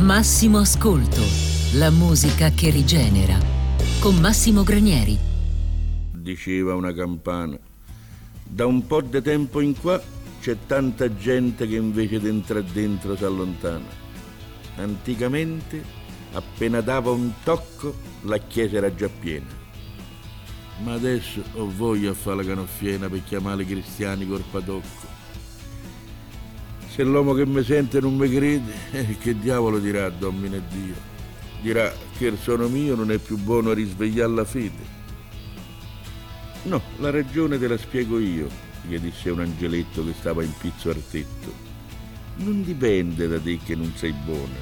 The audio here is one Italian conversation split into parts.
Massimo Ascolto, la musica che rigenera. Con Massimo Granieri. Diceva una campana. Da un po' di tempo in qua c'è tanta gente che invece di entrare dentro si allontana. Anticamente, appena dava un tocco, la chiesa era già piena. Ma adesso ho voglia a fare la canoffiena per chiamare i cristiani col patocco. Se l'uomo che mi sente non mi crede, eh, che diavolo dirà Domine Dio? Dirà che il sono mio non è più buono a risvegliare la fede. No, la ragione te la spiego io, gli disse un angeletto che stava in pizzo al tetto. Non dipende da te che non sei buona,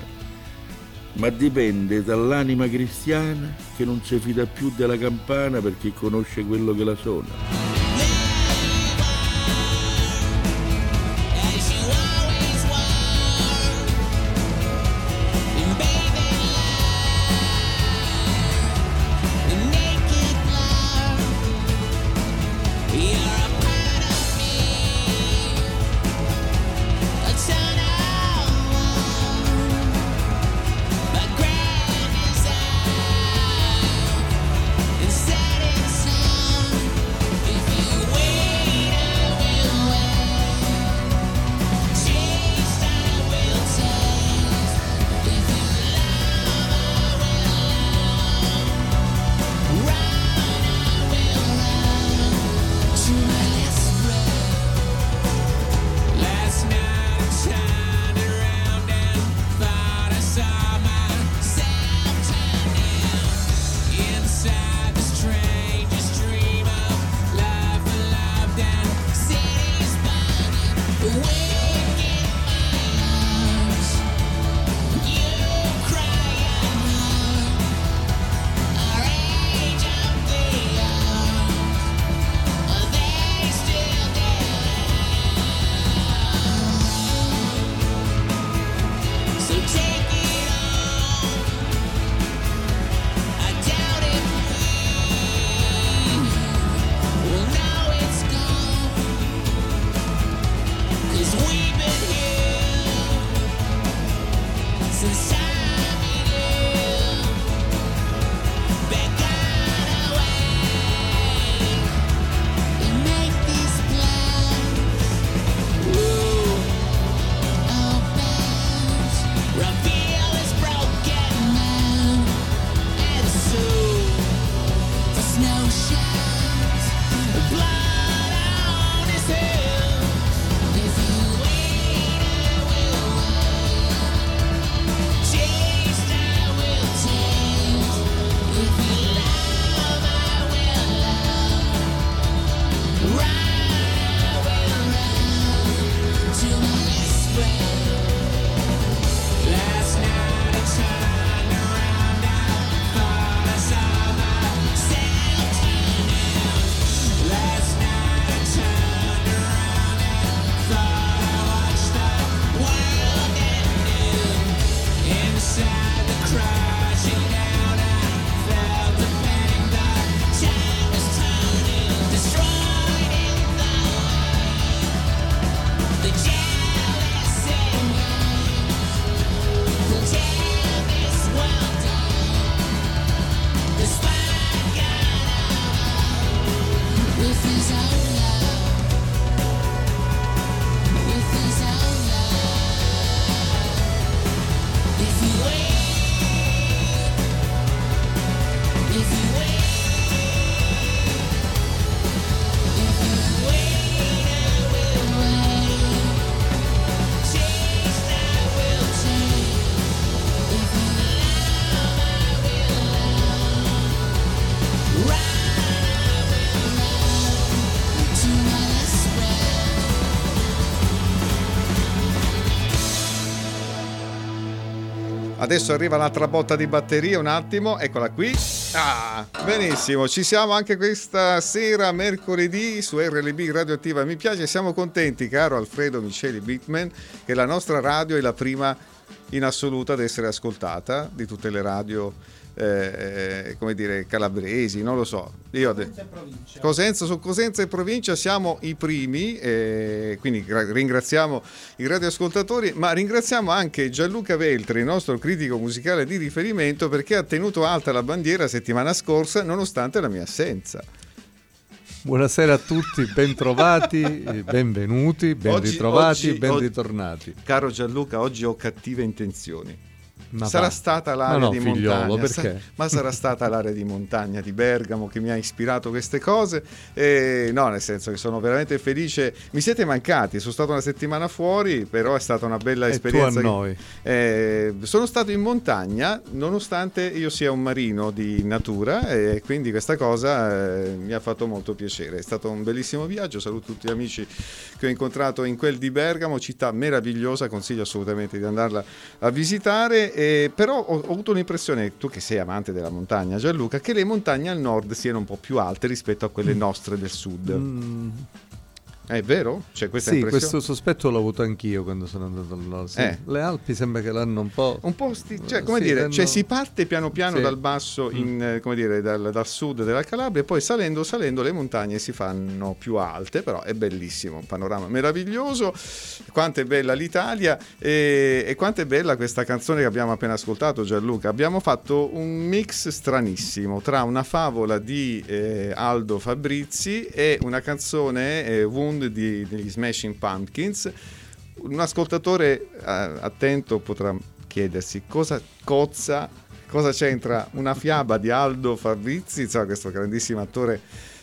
ma dipende dall'anima cristiana che non si fida più della campana perché conosce quello che la suona. Adesso arriva un'altra botta di batteria, un attimo, eccola qui. Ah, benissimo, ci siamo anche questa sera, mercoledì, su RLB Radioattiva. Mi piace, siamo contenti, caro Alfredo Miceli Bitman, che la nostra radio è la prima in assoluto ad essere ascoltata di tutte le radio eh, come dire, calabresi, non lo so. Io Cosenza, e provincia. Cosenza, su Cosenza e provincia siamo i primi, eh, quindi ringraziamo i radioascoltatori, ma ringraziamo anche Gianluca Veltri, il nostro critico musicale di riferimento, perché ha tenuto alta la bandiera settimana scorsa nonostante la mia assenza. Buonasera a tutti, bentrovati, benvenuti, ben oggi, ritrovati, oggi, ben ritornati. Caro Gianluca, oggi ho cattive intenzioni. Ma sarà va. stata l'area no, di figliolo, montagna, ma sarà stata l'area di montagna di Bergamo che mi ha ispirato queste cose. E, no, nel senso che sono veramente felice. Mi siete mancati, sono stato una settimana fuori, però è stata una bella esperienza. E tu a noi. Eh, sono stato in montagna, nonostante io sia un marino di natura, e quindi questa cosa eh, mi ha fatto molto piacere. È stato un bellissimo viaggio. Saluto tutti gli amici che ho incontrato in quel di Bergamo, città meravigliosa. Consiglio assolutamente di andarla a visitare. Eh, però ho, ho, avuto l'impressione, tu che sei amante della montagna, Gianluca, che le montagne al nord siano un po' più alte rispetto a quelle mm. nostre del sud. Mm. È vero? C'è questa sì, questo sospetto l'ho avuto anch'io quando sono andato al nord. Sì. Eh. Le Alpi sembra che l'hanno un po'. Un po' sti... cioè, come sì, dire, l'hanno... cioè, si parte piano piano sì. dal basso, mm. in, mm. come dire, dal, dal, sud della Calabria, e poi salendo, salendo le montagne si fanno più alte, però è bellissimo, un panorama meraviglioso. Quanto è bella l'Italia e, e quanto è bella questa canzone che abbiamo appena ascoltato, Gianluca. Abbiamo fatto un mix stranissimo tra una favola di eh, Aldo Fabrizi e una canzone eh, Wound di, degli Smashing Pumpkins. Un ascoltatore eh, attento potrà chiedersi cosa cozza, cosa c'entra una fiaba di Aldo Fabrizi, insomma, questo grandissimo attore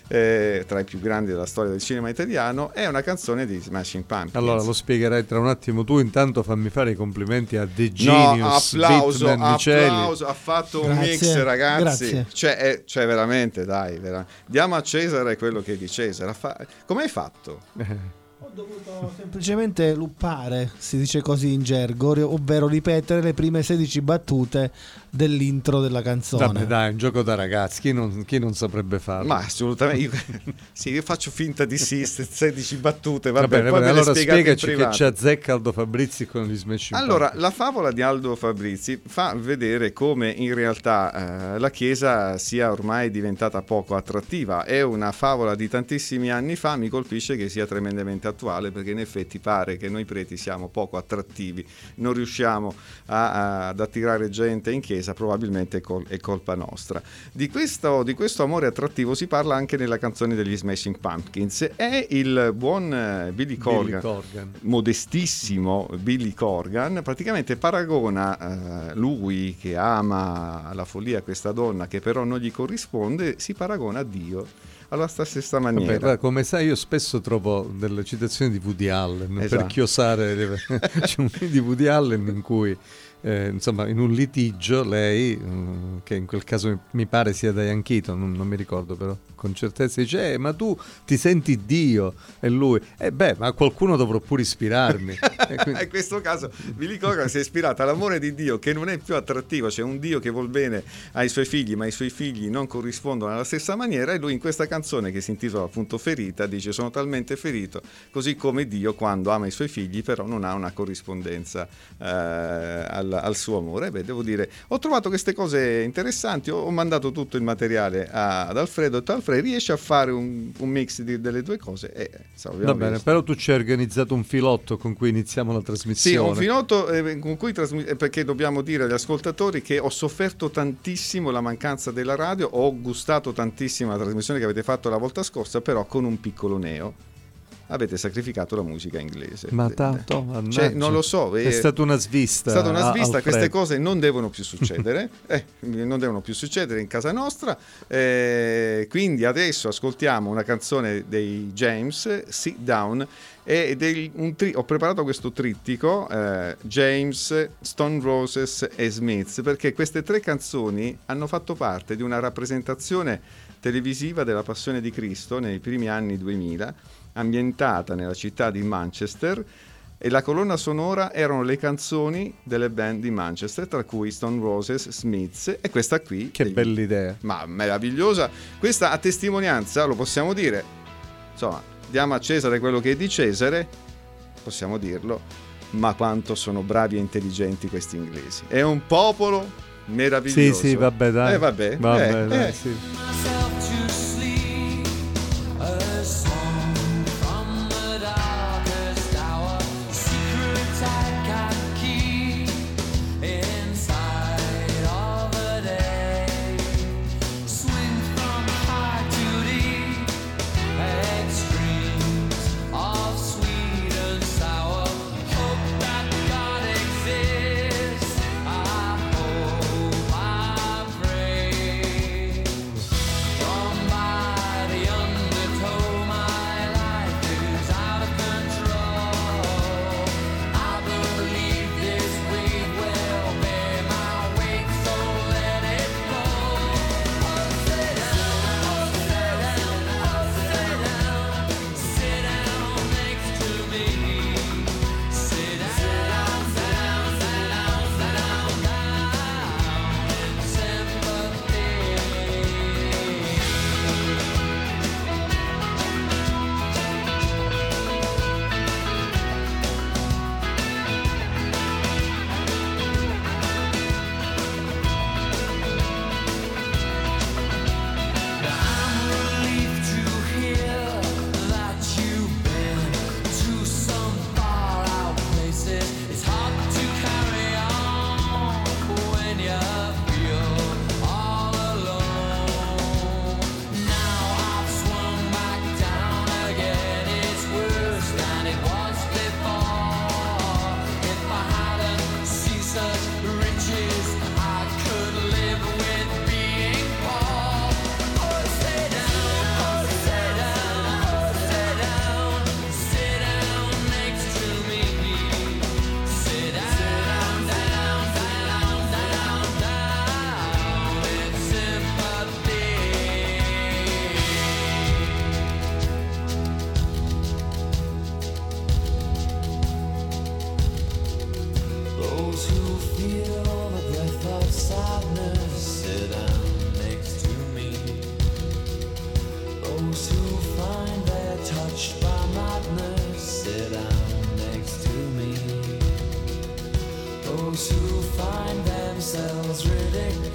eh, tra i più grandi della storia del cinema italiano, è una canzone di Smashing Pumpkins. Allora lo spiegherai tra un attimo. Tu intanto fammi fare i complimenti a The Genius. No, applauso, applauso, ha fatto Grazie. un mix ragazzi. Cioè, è, cioè, veramente, dai, veramente. diamo a Cesare quello che è di Cesare. Fa... Come hai fatto? dovuto semplicemente luppare, si dice così in gergo, ovvero ripetere le prime 16 battute dell'intro della canzone. Vabbè, dai, è un gioco da ragazzi, chi non, chi non saprebbe farlo? Ma assolutamente, io, sì, io faccio finta di sì, 16 battute, va, bene, poi allora spiegaci che c'è azzecca Aldo Fabrizi con gli Smash Allora, la favola di Aldo Fabrizi fa vedere come in realtà eh, la Chiesa sia ormai diventata poco attrattiva, è una favola di tantissimi anni fa, mi colpisce che sia tremendamente attuale perché in effetti pare che noi preti siamo poco attrattivi, non riusciamo a, a, ad attirare gente in chiesa Chiesa probabilmente è, col- è colpa nostra. Di questo, di questo, amore attrattivo si parla anche nella canzone degli Smashing Pumpkins. È il buon eh, Billy Corgan, Billy Corgan. modestissimo Billy Corgan, praticamente paragona eh, lui che ama la follia questa donna che però non gli corrisponde, si paragona a Dio alla stessa maniera. Vabbè, come sai, io spesso trovo delle citazioni di Woody Allen esatto. per chiosare. C'è un film di Woody Allen in cui eh, insomma, in un litigio lei, mh, mm, che in quel caso mi pare sia Diane Keaton, non, non mi ricordo però, con certezza dice, eh, ma tu ti senti Dio? E lui, eh beh, ma qualcuno dovrò pure ispirarmi. quindi... in questo caso Billy Corgan si è ispirato all'amore di Dio che non è più attrattivo, c'è cioè un Dio che vuol bene ai suoi figli, ma i suoi figli non corrispondono alla stessa maniera e lui in questa canzone che si intitola appunto Ferita dice sono talmente ferito, così come Dio quando ama i suoi figli però non ha una corrispondenza eh, al al, suo amore. Beh, devo dire, ho trovato queste cose interessanti, ho, ho mandato tutto il materiale a, ad Alfredo, ho detto Alfredo riesci a fare un, un mix di, delle due cose? E, insomma, Va bene, visto. però tu ci hai organizzato un filotto con cui iniziamo la trasmissione. Sì, un filotto eh, con cui trasmi- eh, perché dobbiamo dire agli ascoltatori che ho sofferto tantissimo la mancanza della radio, ho gustato tantissimo la trasmissione che avete fatto la volta scorsa, però con un piccolo neo avete sacrificato la musica inglese. Ma tanto, cioè, non lo so. È, è stata una svista. È stata una svista, queste cose non devono più succedere, eh, non devono più succedere in casa nostra. Eh, quindi adesso ascoltiamo una canzone dei James, Sit Down, e tri- ho preparato questo trittico, eh, James, Stone Roses e Smiths, perché queste tre canzoni hanno fatto parte di una rappresentazione televisiva della Passione di Cristo nei primi anni 2000 ambientata nella città di Manchester e la colonna sonora erano le canzoni delle band di Manchester, tra cui Stone Roses, Smiths e questa qui. Che degli... bella idea. Ma meravigliosa. Questa a testimonianza, lo possiamo dire, insomma, diamo a Cesare quello che è di Cesare, possiamo dirlo, ma quanto sono bravi e intelligenti questi inglesi. È un popolo meraviglioso. Sì, sì, vabbè, dai. Eh, vabbè, vabbè, eh, dai, eh. sì.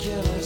Yeah.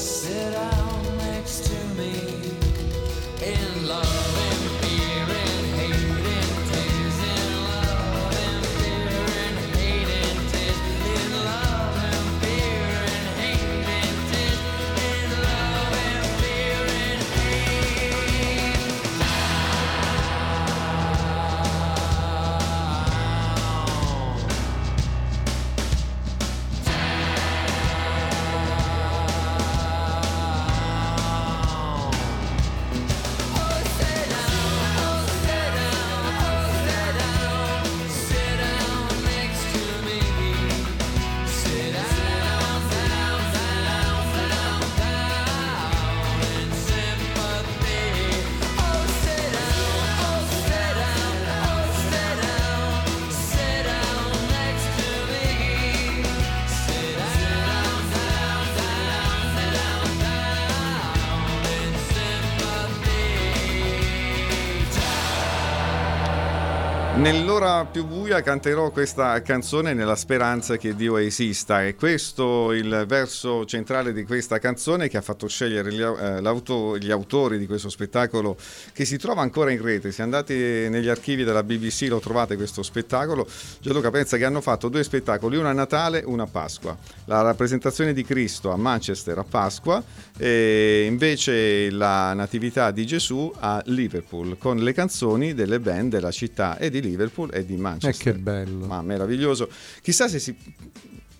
நாளில் Nell'ora più buia canterò questa canzone nella speranza che Dio esista. È questo il verso centrale di questa canzone che ha fatto scegliere gli, eh, gli autori di questo spettacolo che si trova ancora in rete. Se andate negli archivi della BBC lo trovate questo spettacolo. Gianluca pensa che hanno fatto due spettacoli, uno a Natale e uno a Pasqua. La rappresentazione di Cristo a Manchester a Pasqua e invece la Natività di Gesù a Liverpool con le canzoni delle band della città e di Liverpool Liverpool e di Manchester. E eh, che bello. Ma meraviglioso. Chissà se si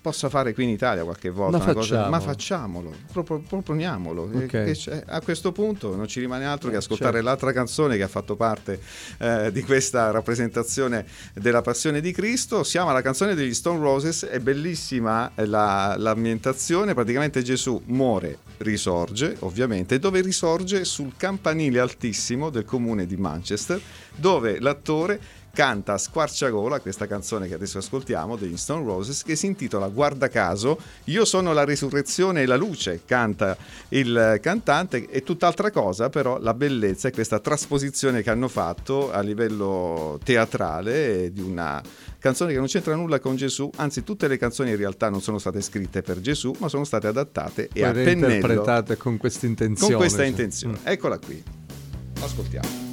possa fare qui in Italia qualche volta. Ma, facciamo. Cosa, ma facciamolo, proponiamolo. Okay. A questo punto non ci rimane altro che ascoltare certo. l'altra canzone che ha fatto parte eh, di questa rappresentazione della Passione di Cristo. Siamo alla canzone degli Stone Roses, è bellissima la, l'ambientazione, praticamente Gesù muore, risorge ovviamente, dove risorge sul campanile altissimo del comune di Manchester, dove l'attore canta a squarciagola questa canzone che adesso ascoltiamo degli Stone Roses che si intitola Guarda caso, io sono la risurrezione e la luce, canta il cantante e tutt'altra cosa però la bellezza è questa trasposizione che hanno fatto a livello teatrale di una canzone che non c'entra nulla con Gesù, anzi tutte le canzoni in realtà non sono state scritte per Gesù, ma sono state adattate e a pennello interpretate con questa intenzione. Con questa intenzione. Mm. Eccola qui. Ascoltiamo.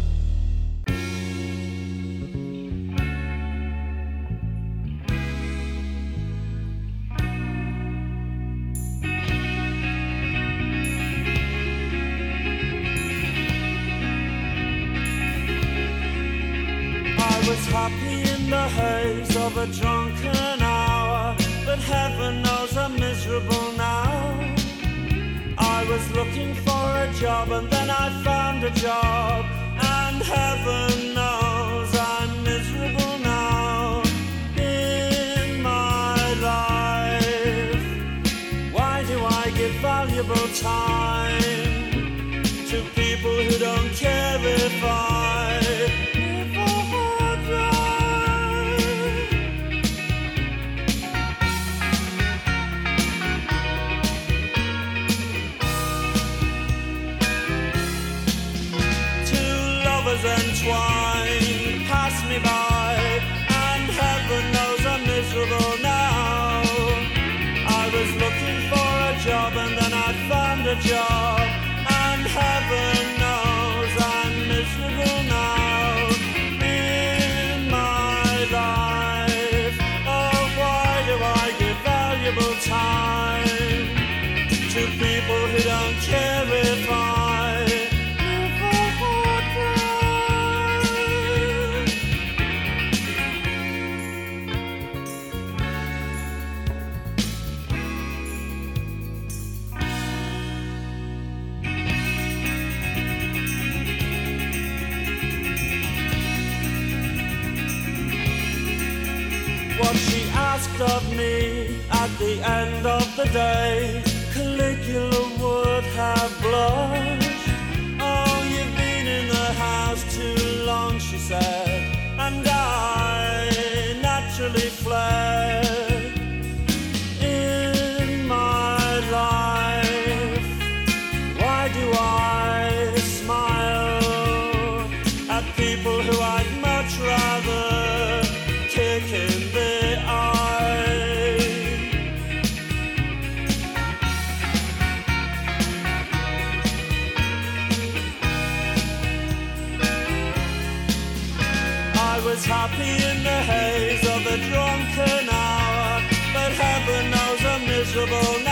happy in the haze of the drunken hour, but heaven knows I'm miserable now.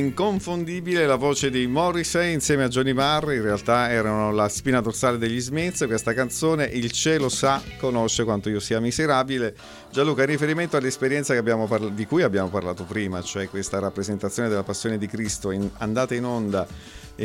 Inconfondibile la voce di Morrissey insieme a Johnny Marr, in realtà erano la spina dorsale degli Smith, questa canzone Il cielo sa, conosce quanto io sia miserabile. Gianluca, in riferimento all'esperienza parla- di cui abbiamo parlato prima, cioè questa rappresentazione della passione di Cristo in- andata in onda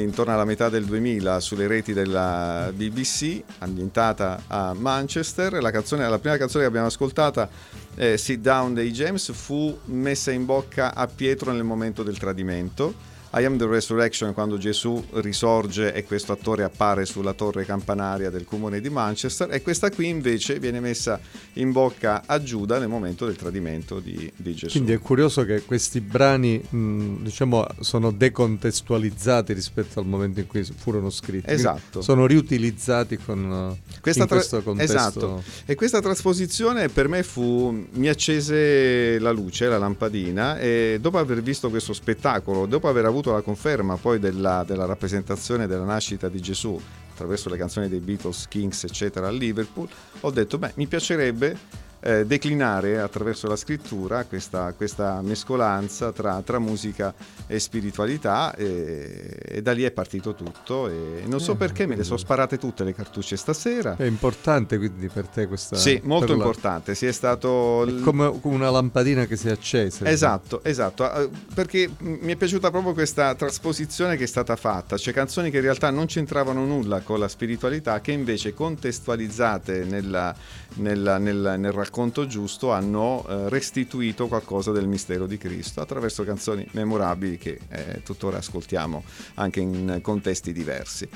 intorno alla metà del 2000 sulle reti della BBC, ambientata a Manchester, la, canzone, la prima canzone che abbiamo ascoltata eh, Sit Down dei James fu messa in bocca a Pietro nel momento del tradimento i Am the Resurrection quando Gesù risorge e questo attore appare sulla torre campanaria del comune di Manchester e questa qui invece viene messa in bocca a Giuda nel momento del tradimento di, di Gesù. Quindi è curioso che questi brani mh, diciamo sono decontestualizzati rispetto al momento in cui furono scritti. Esatto. sono riutilizzati con, questa in tra- questo contesto. Esatto. E questa trasposizione per me fu mi accese la luce, la lampadina e dopo aver visto questo spettacolo, dopo aver avuto avuto la conferma poi della, della rappresentazione della nascita di Gesù attraverso le canzoni dei Beatles, Kings, eccetera, a Liverpool, ho detto, beh, mi piacerebbe eh, declinare attraverso la scrittura questa, questa mescolanza tra, tra, musica e spiritualità e, e, da lì è partito tutto e non so eh, perché me le sono sparate tutte le cartucce stasera. È importante quindi per te questa... Sì, molto importante, sì, è stato... È come una lampadina che si è accesa. Esatto, esatto, eh, perché mi è piaciuta proprio questa trasposizione che è stata fatta, cioè canzoni che in realtà non c'entravano nulla con la spiritualità che invece contestualizzate nella, nella, nel, nel racconto racconto giusto hanno eh, restituito qualcosa del mistero di Cristo attraverso canzoni memorabili che eh, tuttora ascoltiamo anche in contesti diversi.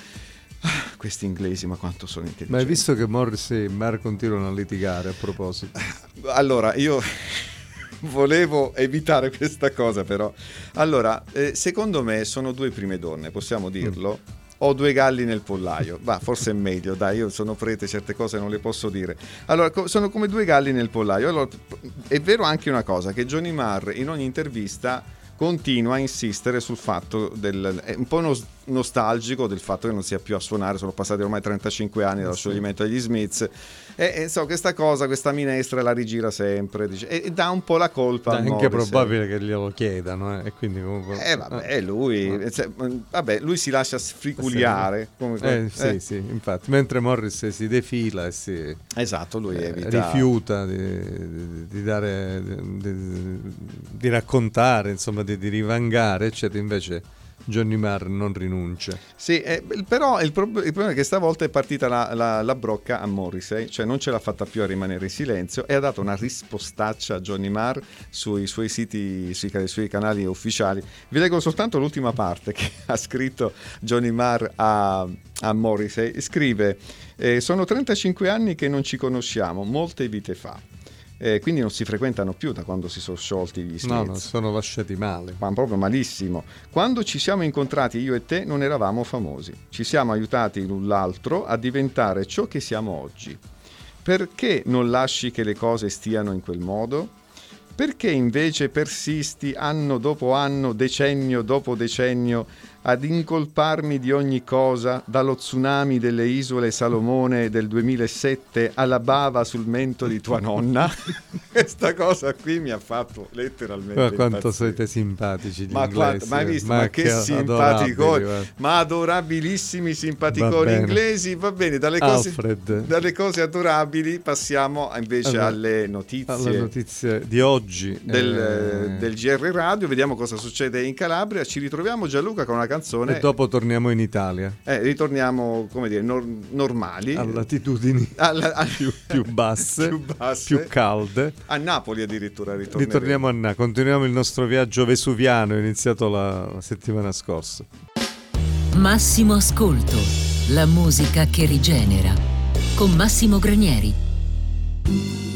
Ah, questi inglesi, ma quanto sono intelligenti. Ma hai visto che Morris e Mar continuano a litigare a proposito? Allora, io volevo evitare questa cosa, però. Allora, eh, secondo me sono due prime donne, possiamo dirlo. Mm ho due galli nel pollaio. Va, forse è meglio, dai, io sono prete, certe cose non le posso dire. Allora, sono come due galli nel pollaio. Allora, è vero anche una cosa, che Johnny Marr in ogni intervista continua a insistere sul fatto del... è un po' uno nostalgico del fatto che non sia più a suonare, sono passati ormai 35 anni dallo scioglimento degli Smiths e, e so, questa cosa, questa minestra la rigira sempre dice, e, e, dà un po' la colpa. È anche probabile che glielo chiedano eh, e quindi comunque... Eh vabbè, ah. lui, no. cioè, vabbè, lui si lascia sfriculiare. Come, eh, sì, eh. sì, infatti, mentre Morris si defila e si... Esatto, lui eh, rifiuta di, di, di dare, di, di, raccontare, insomma, di, di rivangare, eccetera, invece Johnny Marr non rinuncia. Sì, eh, però il, pro- il, problema è che stavolta è partita la, la, la, brocca a Morrissey, cioè non ce l'ha fatta più a rimanere in silenzio e ha dato una rispostaccia a Johnny Marr sui suoi siti, sui, sui canali ufficiali. Vi leggo soltanto l'ultima parte che ha scritto Johnny Marr a, a Morrissey. Scrive, eh, sono 35 anni che non ci conosciamo, molte vite fa eh, quindi non si frequentano più da quando si sono sciolti gli Smiths. No, no, sono lasciati male. Ma proprio malissimo. Quando ci siamo incontrati io e te non eravamo famosi, ci siamo aiutati l'un l'altro a diventare ciò che siamo oggi. Perché non lasci che le cose stiano in quel modo? Perché invece persisti anno dopo anno, decennio dopo decennio ad incolparmi di ogni cosa, dallo tsunami delle isole Salomone del 2007 alla bava sul mento di tua nonna. Questa cosa qui mi ha fatto letteralmente. Ma quanto impazzire. siete simpatici ma, inglesi, ma hai visto? Ma, ma che, che simpaticoni, ma adorabilissimi simpaticoni inglesi. Va bene, dalle cose, dalle cose, adorabili passiamo invece allora, alle notizie. Alle notizie di oggi del, eh... del GR Radio. Vediamo cosa succede in Calabria. Ci ritroviamo Gianluca con una canzone. E dopo torniamo in Italia. Eh, ritorniamo, come dire, nor- normali. A latitudini alla, a... più, più, basse, più, basse, più calde. A Napoli addirittura ritorniamo. Ritorniamo a Napoli, continuiamo il nostro viaggio vesuviano iniziato la, la settimana scorsa. Massimo Ascolto, la musica che rigenera, con Massimo Granieri.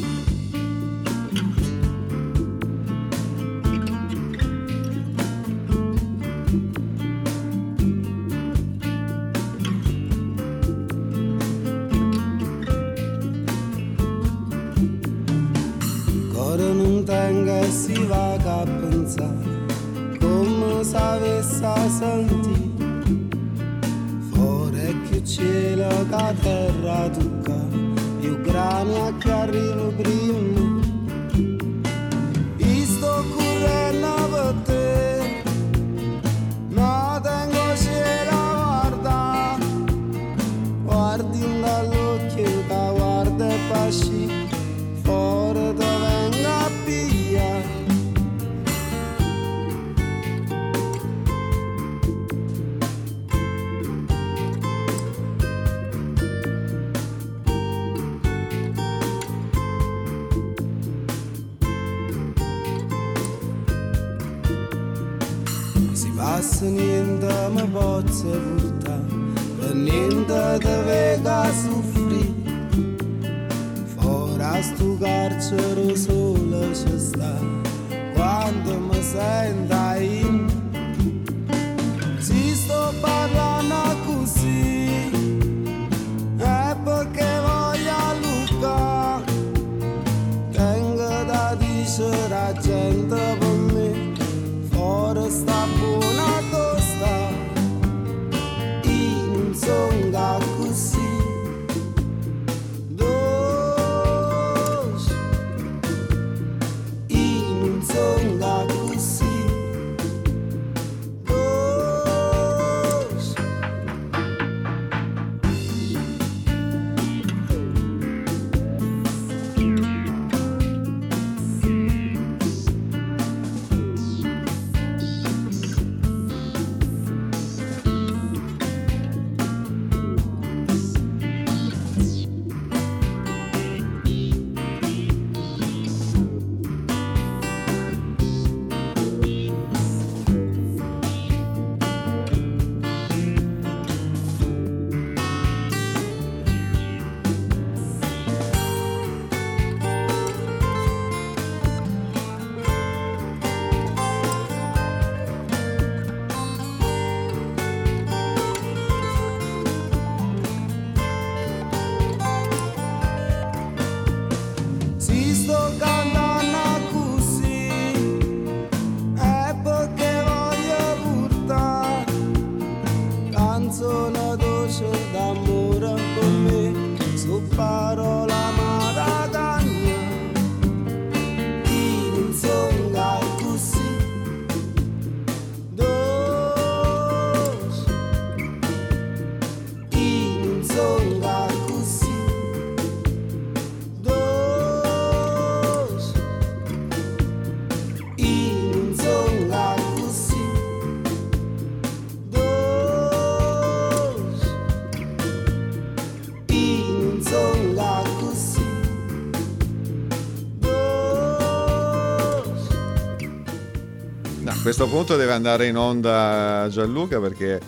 Questo punto deve andare in onda Gianluca perché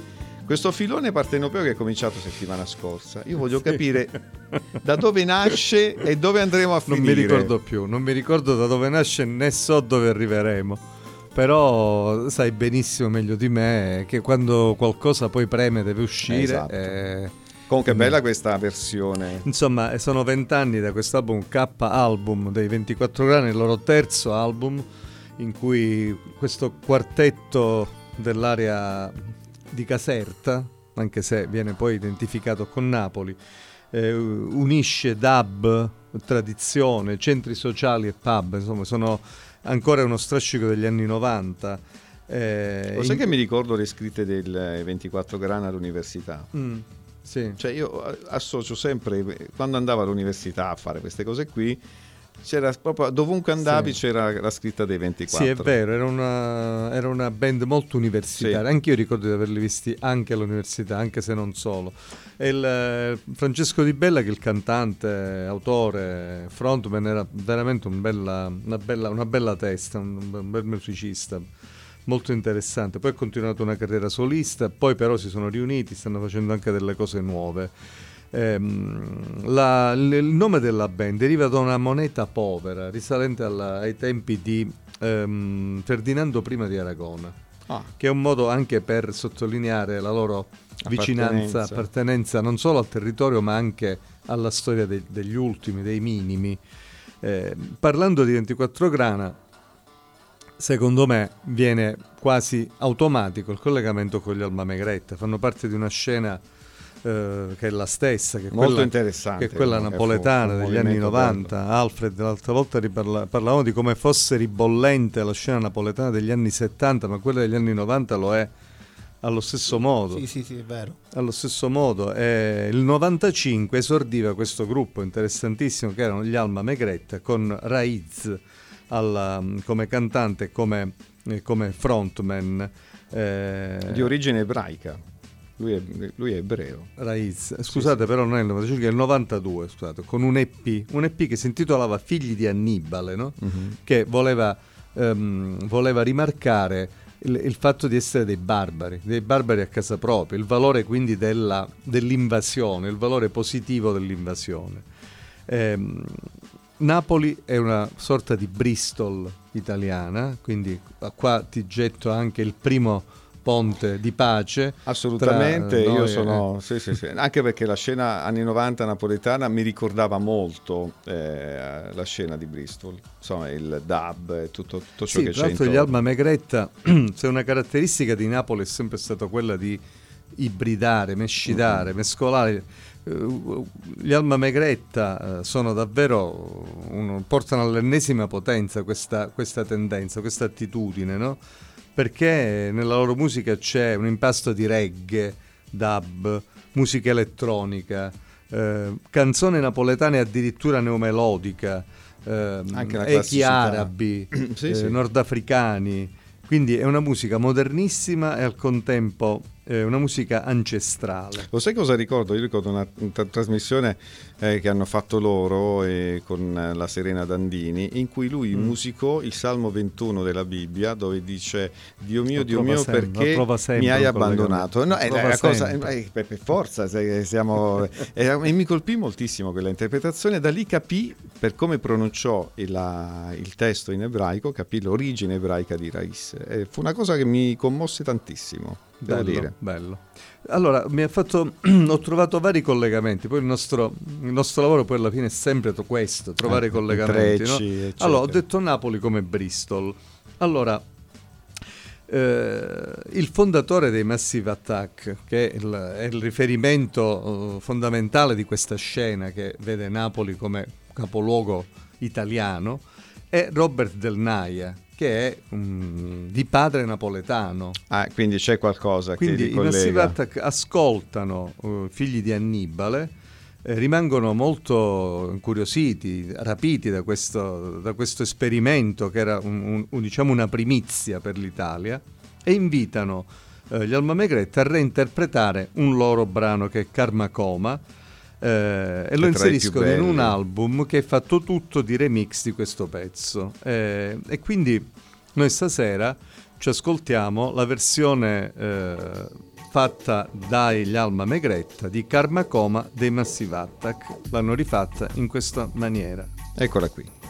questo filone partenopeo che è cominciato settimana scorsa, io voglio capire da dove nasce e dove andremo a finire. Non mi ricordo più, non mi ricordo da dove nasce né so dove arriveremo. Però sai benissimo meglio di me che quando qualcosa poi preme deve uscire. Esatto. Eh, Comunque è bella questa versione. Insomma, sono vent'anni da questo album K album dei 24 grani, il loro terzo album in cui questo quartetto dell'area di Caserta, anche se viene poi identificato con Napoli, eh, unisce dub, tradizione, centri sociali e pub, insomma sono ancora uno strascico degli anni 90. Eh, Lo sai in... che mi ricordo le scritte del 24 Grana all'università? Mm, sì. Cioè io associo sempre, quando andavo all'università a fare queste cose qui, c'era proprio dovunque andavi sì. c'era la scritta dei 24 sì è vero era una, era una band molto universitaria. Sì. anche io ricordo di averli visti anche all'università anche se non solo. Il, eh, Francesco Di Bella che è il cantante autore frontman era veramente un bella, una, bella, una bella testa un, un bel musicista molto interessante. Poi ha continuato una carriera solista poi però si sono riuniti stanno facendo anche delle cose nuove Ehm, la, il nome della band deriva da una moneta povera risalente alla, ai tempi di ehm, Ferdinando I di Aragona, ah. che è un modo anche per sottolineare la loro vicinanza, appartenenza non solo al territorio ma anche alla storia de, degli ultimi, dei minimi. Eh, parlando di 24 grana, secondo me viene quasi automatico il collegamento con gli Alma Megretta, fanno parte di una scena eh, che è la stessa, che è Molto quella, interessante, che è quella napoletana degli anni 90. Bello. Alfred l'altra volta riparla, parlavamo di come fosse ribollente la scena napoletana degli anni 70, ma quella degli anni 90 lo è allo stesso modo. Sì, sì, sì, è vero. Allo stesso modo. Eh, il 95 esordiva questo gruppo interessantissimo che erano gli Alma Megretta con Raiz alla, come cantante e come, eh, come frontman. Eh, di origine ebraica. Lui è, lui è, ebreo. Raiz. Scusate, sì, però non è il 95, è il 92, scusate, con un EP, un EP che si intitolava Figli di Annibale, no? uh-huh. che voleva, um, voleva rimarcare il, il, fatto di essere dei barbari, dei barbari a casa propria, il valore quindi della, dell'invasione, il valore positivo dell'invasione. Eh, Napoli è una sorta di Bristol italiana, quindi qua ti getto anche il primo ponte di pace. Assolutamente, io sono, sì, sì, sì. anche perché la scena anni 90 napoletana mi ricordava molto eh, la scena di Bristol, insomma il dub e tutto, tutto ciò che c'è. Tra l'altro gli Alma Megretta, se una caratteristica di Napoli è sempre stata quella di ibridare, mescidare, mm-hmm. mescolare. Eh, gli Alma Megretta eh, sono davvero, uno, portano all'ennesima potenza questa, questa tendenza, questa attitudine, no? Perché nella loro musica c'è un impasto di reggae, dub, musica elettronica, eh, canzone napoletane addirittura neomelodica, eh, echi arabi, sì, eh, sì. nordafricani. Quindi è una musica modernissima e al contempo eh, una musica ancestrale. Lo sai cosa ricordo? Io ricordo una, una trasmissione eh, che hanno fatto loro eh, con la Serena Dandini, in cui lui mm. musicò il Salmo 21 della Bibbia, dove dice Dio mio, Dio mio, sempre, perché mi hai abbandonato? No, è la cosa, eh, per, per, forza, siamo, e mi colpì moltissimo quella interpretazione, da lì capì, per come pronunciò il, il testo in ebraico, capì l'origine ebraica di Rais. fu una cosa che mi commosse tantissimo devo bello, dire. Bello. Allora, mi ha fatto, ho trovato vari collegamenti, poi il nostro, il nostro, lavoro poi alla fine è sempre questo, trovare eh, collegamenti. Trecci, no? Allora, ho detto Napoli come Bristol. Allora, eh, il fondatore dei Massive Attack, che è il, è il riferimento uh, fondamentale di questa scena che vede Napoli come capoluogo italiano, è Robert Del Naia, che è um, di padre napoletano. Ah, quindi c'è qualcosa quindi che i Massive Attack ascoltano uh, Figli di Annibale, eh, rimangono molto incuriositi, rapiti da questo, da questo esperimento che era un, un, diciamo una primizia per l'Italia e invitano eh, gli Alma Megretta a reinterpretare un loro brano che è Karma Coma eh, e lo inseriscono in un album che è fatto tutto di remix di questo pezzo. Eh, e quindi noi stasera ci ascoltiamo la versione eh, fatta dagli Alma Megretta di Karma Coma dei Massive Attack. L'hanno rifatta in questa maniera. Eccola qui.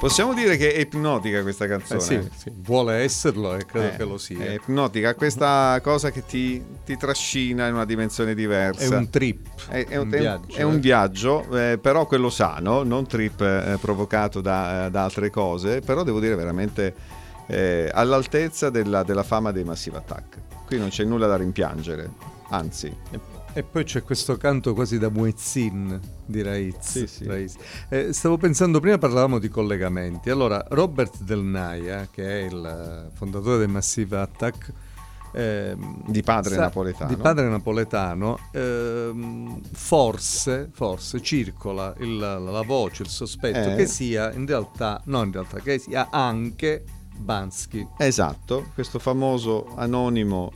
Possiamo dire che è ipnotica questa canzone. Eh sì, sì, vuole esserlo e credo eh, che lo sia. È ipnotica, questa cosa che ti, ti, trascina in una dimensione diversa. È un trip. È, è un, un, viaggio, è un eh. viaggio eh, però quello sano, non trip eh, provocato da, da, altre cose, però devo dire veramente eh, all'altezza della, della fama dei Massive Attack. Qui non c'è nulla da rimpiangere, anzi. E poi c'è questo canto quasi da muezzin di Raiz. Sì, sì. Raiz. Eh, stavo pensando, prima parlavamo di collegamenti. Allora, Robert Del Naia, che è il fondatore del Massive Attack, eh, di padre sa, napoletano, di padre napoletano eh, forse, forse circola il, la voce, il sospetto eh. che sia in realtà, no in realtà, che sia anche Bansky. Esatto, questo famoso anonimo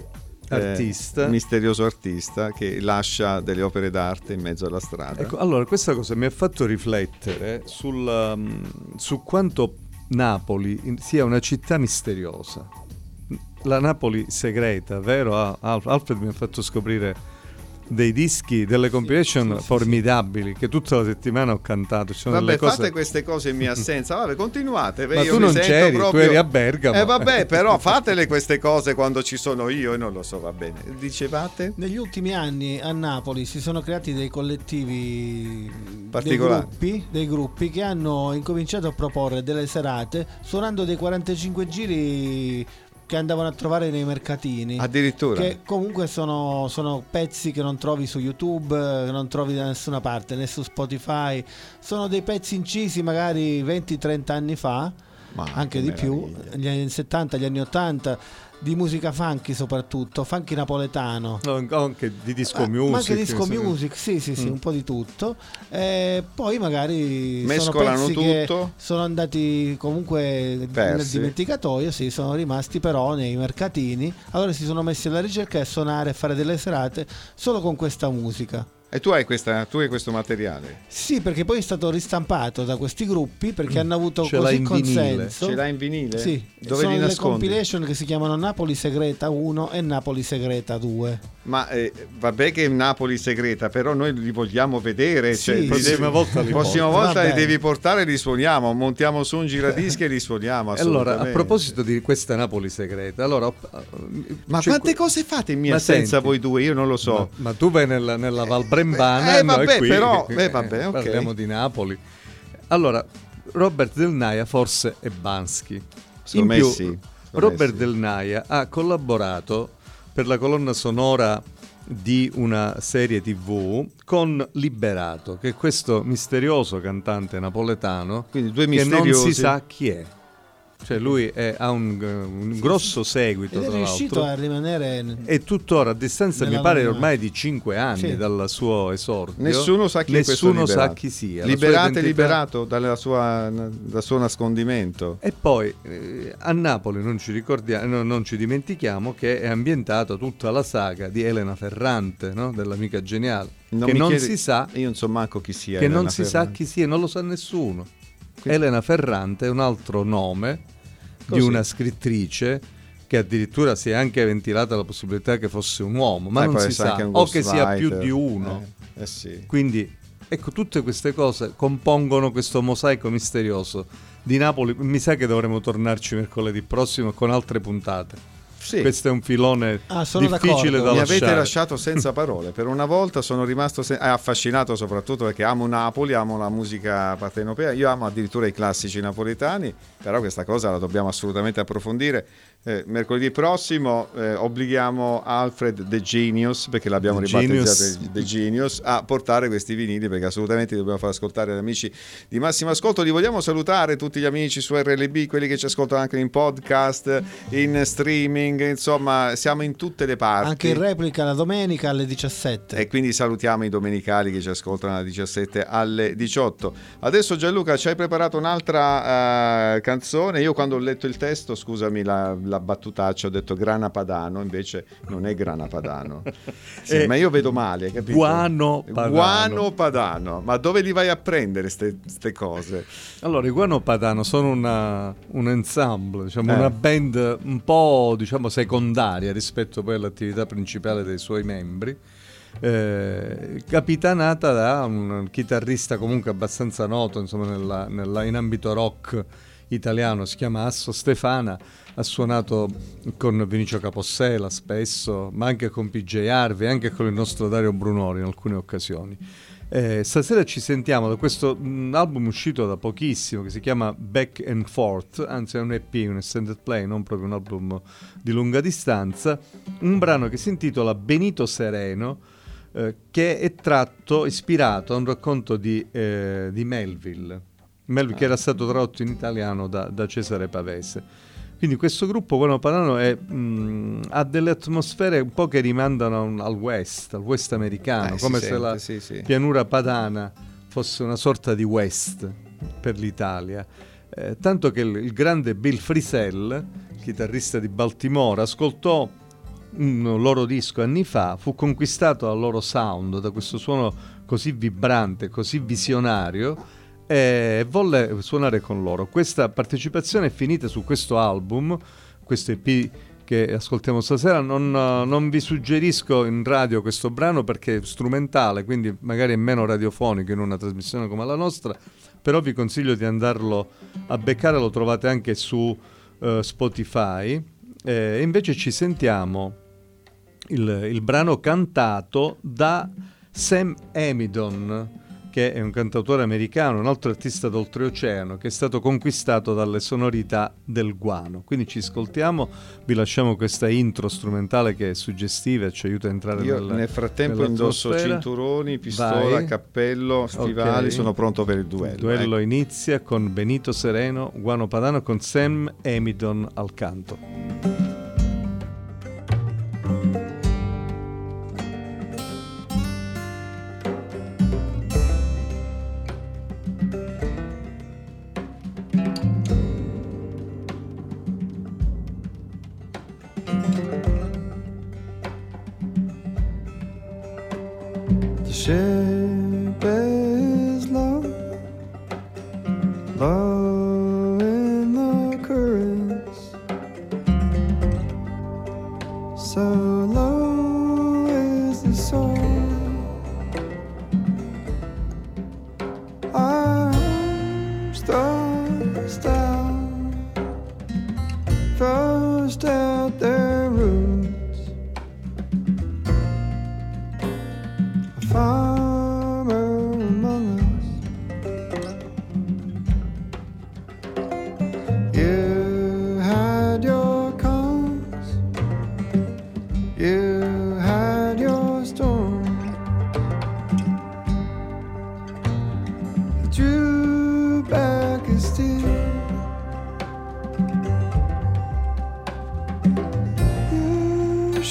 artista. Eh, misterioso artista che lascia delle opere d'arte in mezzo alla strada. Ecco, allora questa cosa mi ha fatto riflettere sul, um, su quanto Napoli sia una città misteriosa. La Napoli segreta, vero? Alfred mi ha fatto scoprire dei dischi, delle compilation sì, formidabili sì, che tutta la settimana ho cantato. Ci vabbè, cose... fate queste cose in mia assenza. Vabbè, continuate. Ma tu non c'eri, proprio... tu eri a Bergamo. Eh vabbè, però fatele queste cose quando ci sono io e non lo so, va bene. Dicevate? Negli ultimi anni a Napoli si sono creati dei collettivi particolari, dei gruppi, dei gruppi che hanno incominciato a proporre delle serate suonando dei 45 giri che andavano a trovare nei mercatini. Addirittura. Che comunque sono, sono, pezzi che non trovi su YouTube, che non trovi da nessuna parte, né su Spotify. Sono dei pezzi incisi magari 20-30 anni fa, Ma anche di più, negli anni 70, gli anni 80 di musica funky soprattutto, funky napoletano. No, anche di disco music. Ma anche disco music, sì, sì, sì, mm. un po' di tutto. E poi magari mescolano tutto. Sono andati comunque Persi. nel dimenticatoio, sì, sono rimasti però nei mercatini. Allora si sono messi alla ricerca e suonare e fare delle serate solo con questa musica. E tu hai, questa, tu hai, questo materiale? Sì, perché poi è stato ristampato da questi gruppi perché mm. hanno avuto Ce così consenso. Ce l'hai in vinile? Sì. Dove Sono li nascondi? compilation che si chiamano Napoli Segreta 1 e Napoli Segreta 2. Ma eh, vabbè che è Napoli Segreta, però noi li vogliamo vedere. Cioè, sì, prossima volta, li, prossima volta li devi portare e li suoniamo. Montiamo su un giradischi e li suoniamo. Allora, a proposito di questa Napoli Segreta, allora, ma quante cose fate in mia assenza voi due? Io non lo so. Ma, ma tu vai nella, nella Val Brembo Brembana. Eh, vabbè, qui, però, eh, vabbè, okay. parliamo di Napoli. Allora, Robert Del Naia forse è Bansky. In più, sì. Robert messi. Del Naia ha collaborato per la colonna sonora di una serie tv con Liberato, che è questo misterioso cantante napoletano che non si sa chi è. Cioè lui è, ha un, un, grosso seguito. Ed è riuscito a rimanere. E tuttora a distanza, mi pare, ormai di 5 anni sì. dal suo esordio. Nessuno sa chi, Nessuno sa chi sia. Liberato e liberato sua, dal suo nascondimento. E poi eh, a Napoli non ci, no, non ci, dimentichiamo che è ambientata tutta la saga di Elena Ferrante, no? dell'amica geniale. Non che non chiedi, si sa. Io non so manco chi sia. Che Elena non si sa chi sia, non lo sa nessuno. Elena Ferrante è un altro nome Così. di una scrittrice che addirittura si è anche ventilata la possibilità che fosse un uomo, ma eh, non si sa, o che sia più di uno. Eh, eh sì. Quindi ecco, tutte queste cose compongono questo mosaico misterioso di Napoli. Mi sa che dovremo tornarci mercoledì prossimo con altre puntate. Sì. Questo è un filone ah, difficile da Mi lasciare. avete lasciato senza parole. Per una volta sono rimasto sen- eh, affascinato soprattutto perché amo Napoli, amo la musica partenopea. Io amo addirittura i classici napoletani, però questa cosa la dobbiamo assolutamente approfondire. Eh, mercoledì prossimo eh, obblighiamo Alfred The Genius, perché l'abbiamo The ribattezzato The Genius, a portare questi vinili perché assolutamente dobbiamo far ascoltare agli amici di Massimo Ascolto. Li vogliamo salutare tutti gli amici su RLB, quelli che ci ascoltano anche in podcast, in streaming, insomma siamo in tutte le parti. Anche in replica la domenica alle 17. E quindi salutiamo i domenicali che ci ascoltano alle 17 alle 18. Adesso Gianluca ci hai preparato un'altra uh, canzone. Io quando ho letto il testo, scusami la, la la battutaccia ho detto grana padano, invece non è grana padano. Sì, eh, ma io vedo male, capito? Guano padano. Guano padano. Ma dove li vai a prendere queste cose? Allora, i Guano padano sono una, un ensemble, diciamo, eh. una band un po' diciamo, secondaria rispetto poi all'attività principale dei suoi membri. eh, capitanata da un chitarrista comunque abbastanza noto insomma, nella, nella, in ambito rock italiano, si chiama Asso Stefana, ha suonato con Vinicio Capossela spesso, ma anche con PJ Harvey, anche con il nostro Dario Brunori in alcune occasioni. Eh, stasera ci sentiamo da questo mh, mm, album uscito da pochissimo che si chiama Back and Forth, anzi è un EP, un extended play, non proprio un album di lunga distanza, un brano che si intitola Benito Sereno, eh, che è tratto, ispirato a un racconto di, eh, di Melville, Melville ah. che era stato tradotto in italiano da, da Cesare Pavese. Quindi questo gruppo, Buono è, mh, ha delle atmosfere un po' che rimandano al west, al west americano, eh, come se sente, la sì, sì. pianura padana fosse una sorta di west per l'Italia. Eh, tanto che il, il, grande Bill Frisell, chitarrista di Baltimora, ascoltò un loro disco anni fa, fu conquistato dal loro sound, da questo suono così vibrante, così visionario e volle suonare con loro. Questa partecipazione è finita su questo album, questo EP che ascoltiamo stasera. Non, non, vi suggerisco in radio questo brano perché è strumentale, quindi magari è meno radiofonico in una trasmissione come la nostra, però vi consiglio di andarlo a beccare, lo trovate anche su uh, Spotify. E invece ci sentiamo il, il brano cantato da Sam Amidon che è un cantautore americano, un altro artista d'oltreoceano, che è stato conquistato dalle sonorità del guano. Quindi ci ascoltiamo, vi lasciamo questa intro strumentale che è suggestiva e ci aiuta a entrare Io nel, nel frattempo indosso cinturoni, pistola, Vai. cappello, stivali, okay. sono pronto per il duello. Il duello ecco. inizia con Benito Sereno, Guano Padano con Sam Amidon al canto.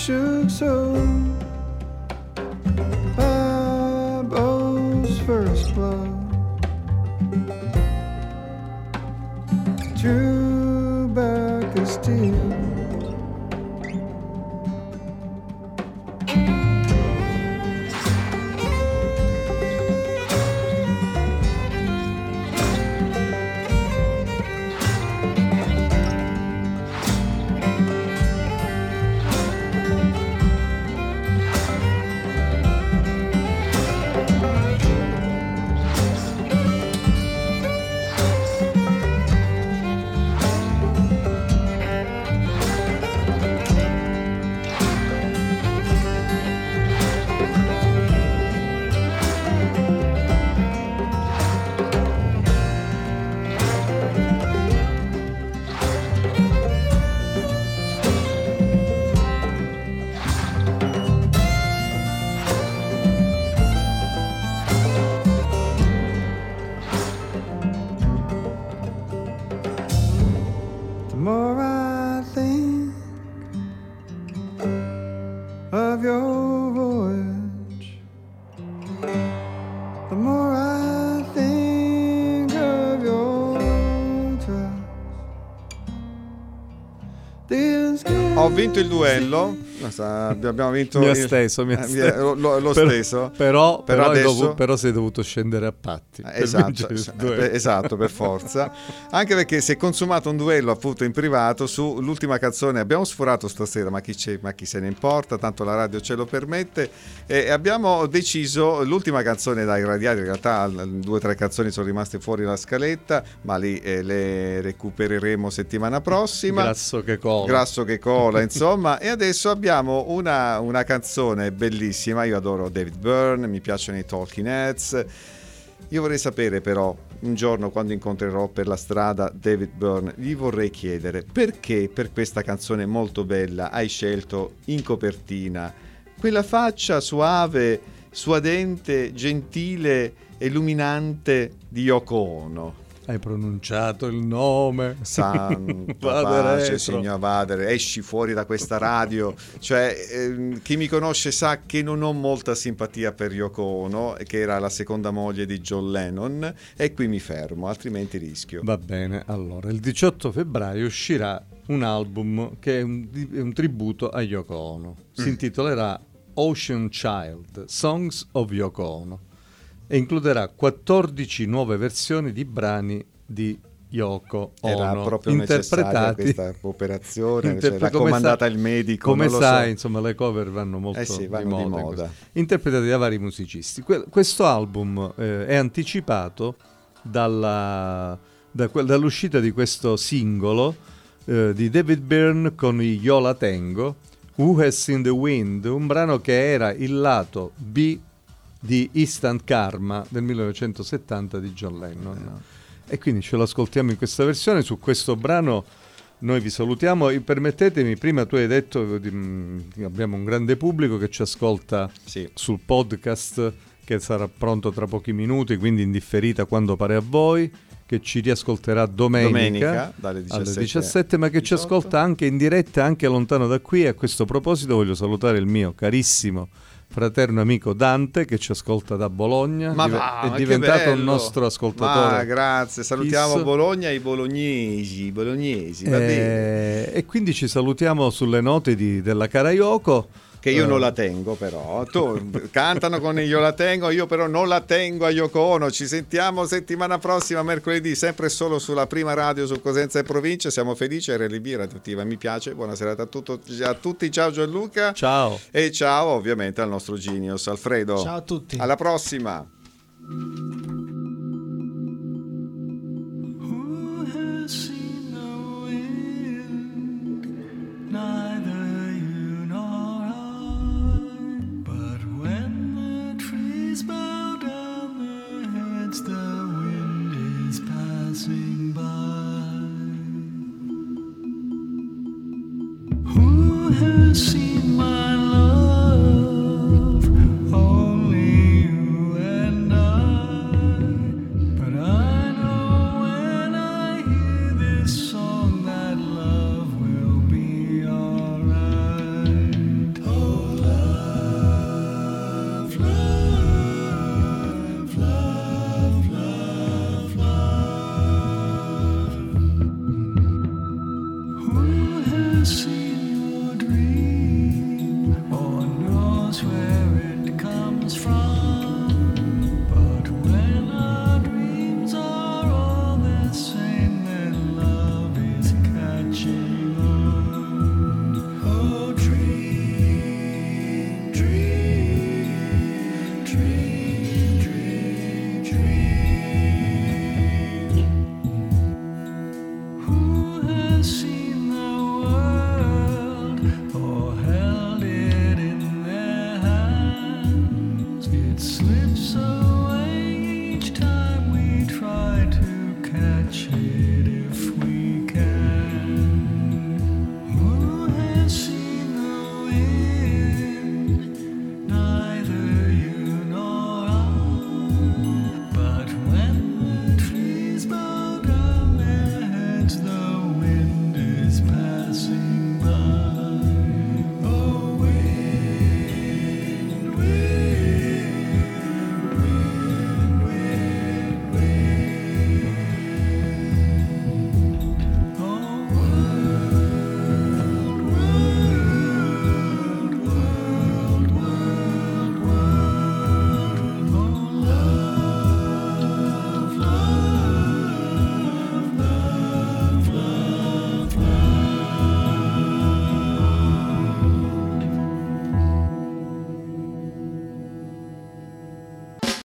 Ho vinto il duello abbiamo vinto mi ha steso, mi ha steso. Lo, lo però, steso però, però, adesso... dovuto, però, sei dovuto scendere a patti. Eh, esatto, per esatto per forza. Anche perché si è consumato un duello appunto in privato sull'ultima canzone. Abbiamo sforato stasera ma chi, ma chi, se ne importa? Tanto la radio ce lo permette. E abbiamo deciso l'ultima canzone da irradiare in realtà due o tre canzoni sono rimaste fuori la scaletta ma lì eh, le recupereremo settimana prossima. Grasso che cola. Grasso che cola insomma. E adesso abbiamo una, una canzone bellissima io adoro David Byrne mi piacciono i Talking Heads io vorrei sapere però, un giorno quando incontrerò per la strada David Byrne, gli vorrei chiedere perché per questa canzone molto bella hai scelto in copertina quella faccia suave, suadente, gentile e illuminante di Yoko Ono. Hai pronunciato il nome. Santa pace, signor Vadere, esci fuori da questa radio. Cioè, eh, chi mi conosce sa che non ho molta simpatia per Yoko Ono, che era la seconda moglie di John Lennon, e qui mi fermo, altrimenti rischio. Va bene, allora, il 18 febbraio uscirà un album che è un, è un tributo a Yoko Ono. Si mm. intitolerà Ocean Child, Songs of Yoko Ono e includerà 14 nuove versioni di brani di Yoko Ono era proprio interpretati questa operazione interpre- cioè, raccomandata il medico come sai so. insomma le cover vanno molto eh sì, vanno di moda, di moda. interpretati da vari musicisti que- questo album eh, è anticipato dalla, da que- dall'uscita di questo singolo eh, di David Byrne con i Yola Tengo Who Has Seen the Wind un brano che era il lato B di Instant Karma del 1970 di John Lennon. Eh. E quindi ce lo ascoltiamo in questa versione. Su questo brano noi vi salutiamo. E permettetemi, prima tu hai detto che mm, abbiamo un grande pubblico che ci ascolta sì. sul podcast che sarà pronto tra pochi minuti, quindi indifferita quando pare a voi che ci riascolterà domenica, domenica alle 17, alle 17 ma che 18. ci ascolta anche in diretta, anche lontano da qui. E a questo proposito voglio salutare il mio carissimo fraterno amico Dante che ci ascolta da Bologna, ma va, è diventato un nostro ascoltatore. Ma grazie, salutiamo Fisso. Bologna e i bolognesi, bolognesi e, e, quindi ci salutiamo sulle note di, della Caraioko che io non la tengo però. Tu cantano con io la tengo, io però non la tengo a Yoko Ono. Ci sentiamo settimana prossima, mercoledì, sempre solo sulla prima radio su Cosenza e Provincia. Siamo felici, RLB Radioattiva, mi piace. Buona serata a, tutto, a tutti, ciao Gianluca. Ciao. E ciao ovviamente al nostro Genius, Alfredo. Ciao a tutti. Alla prossima. slips acima.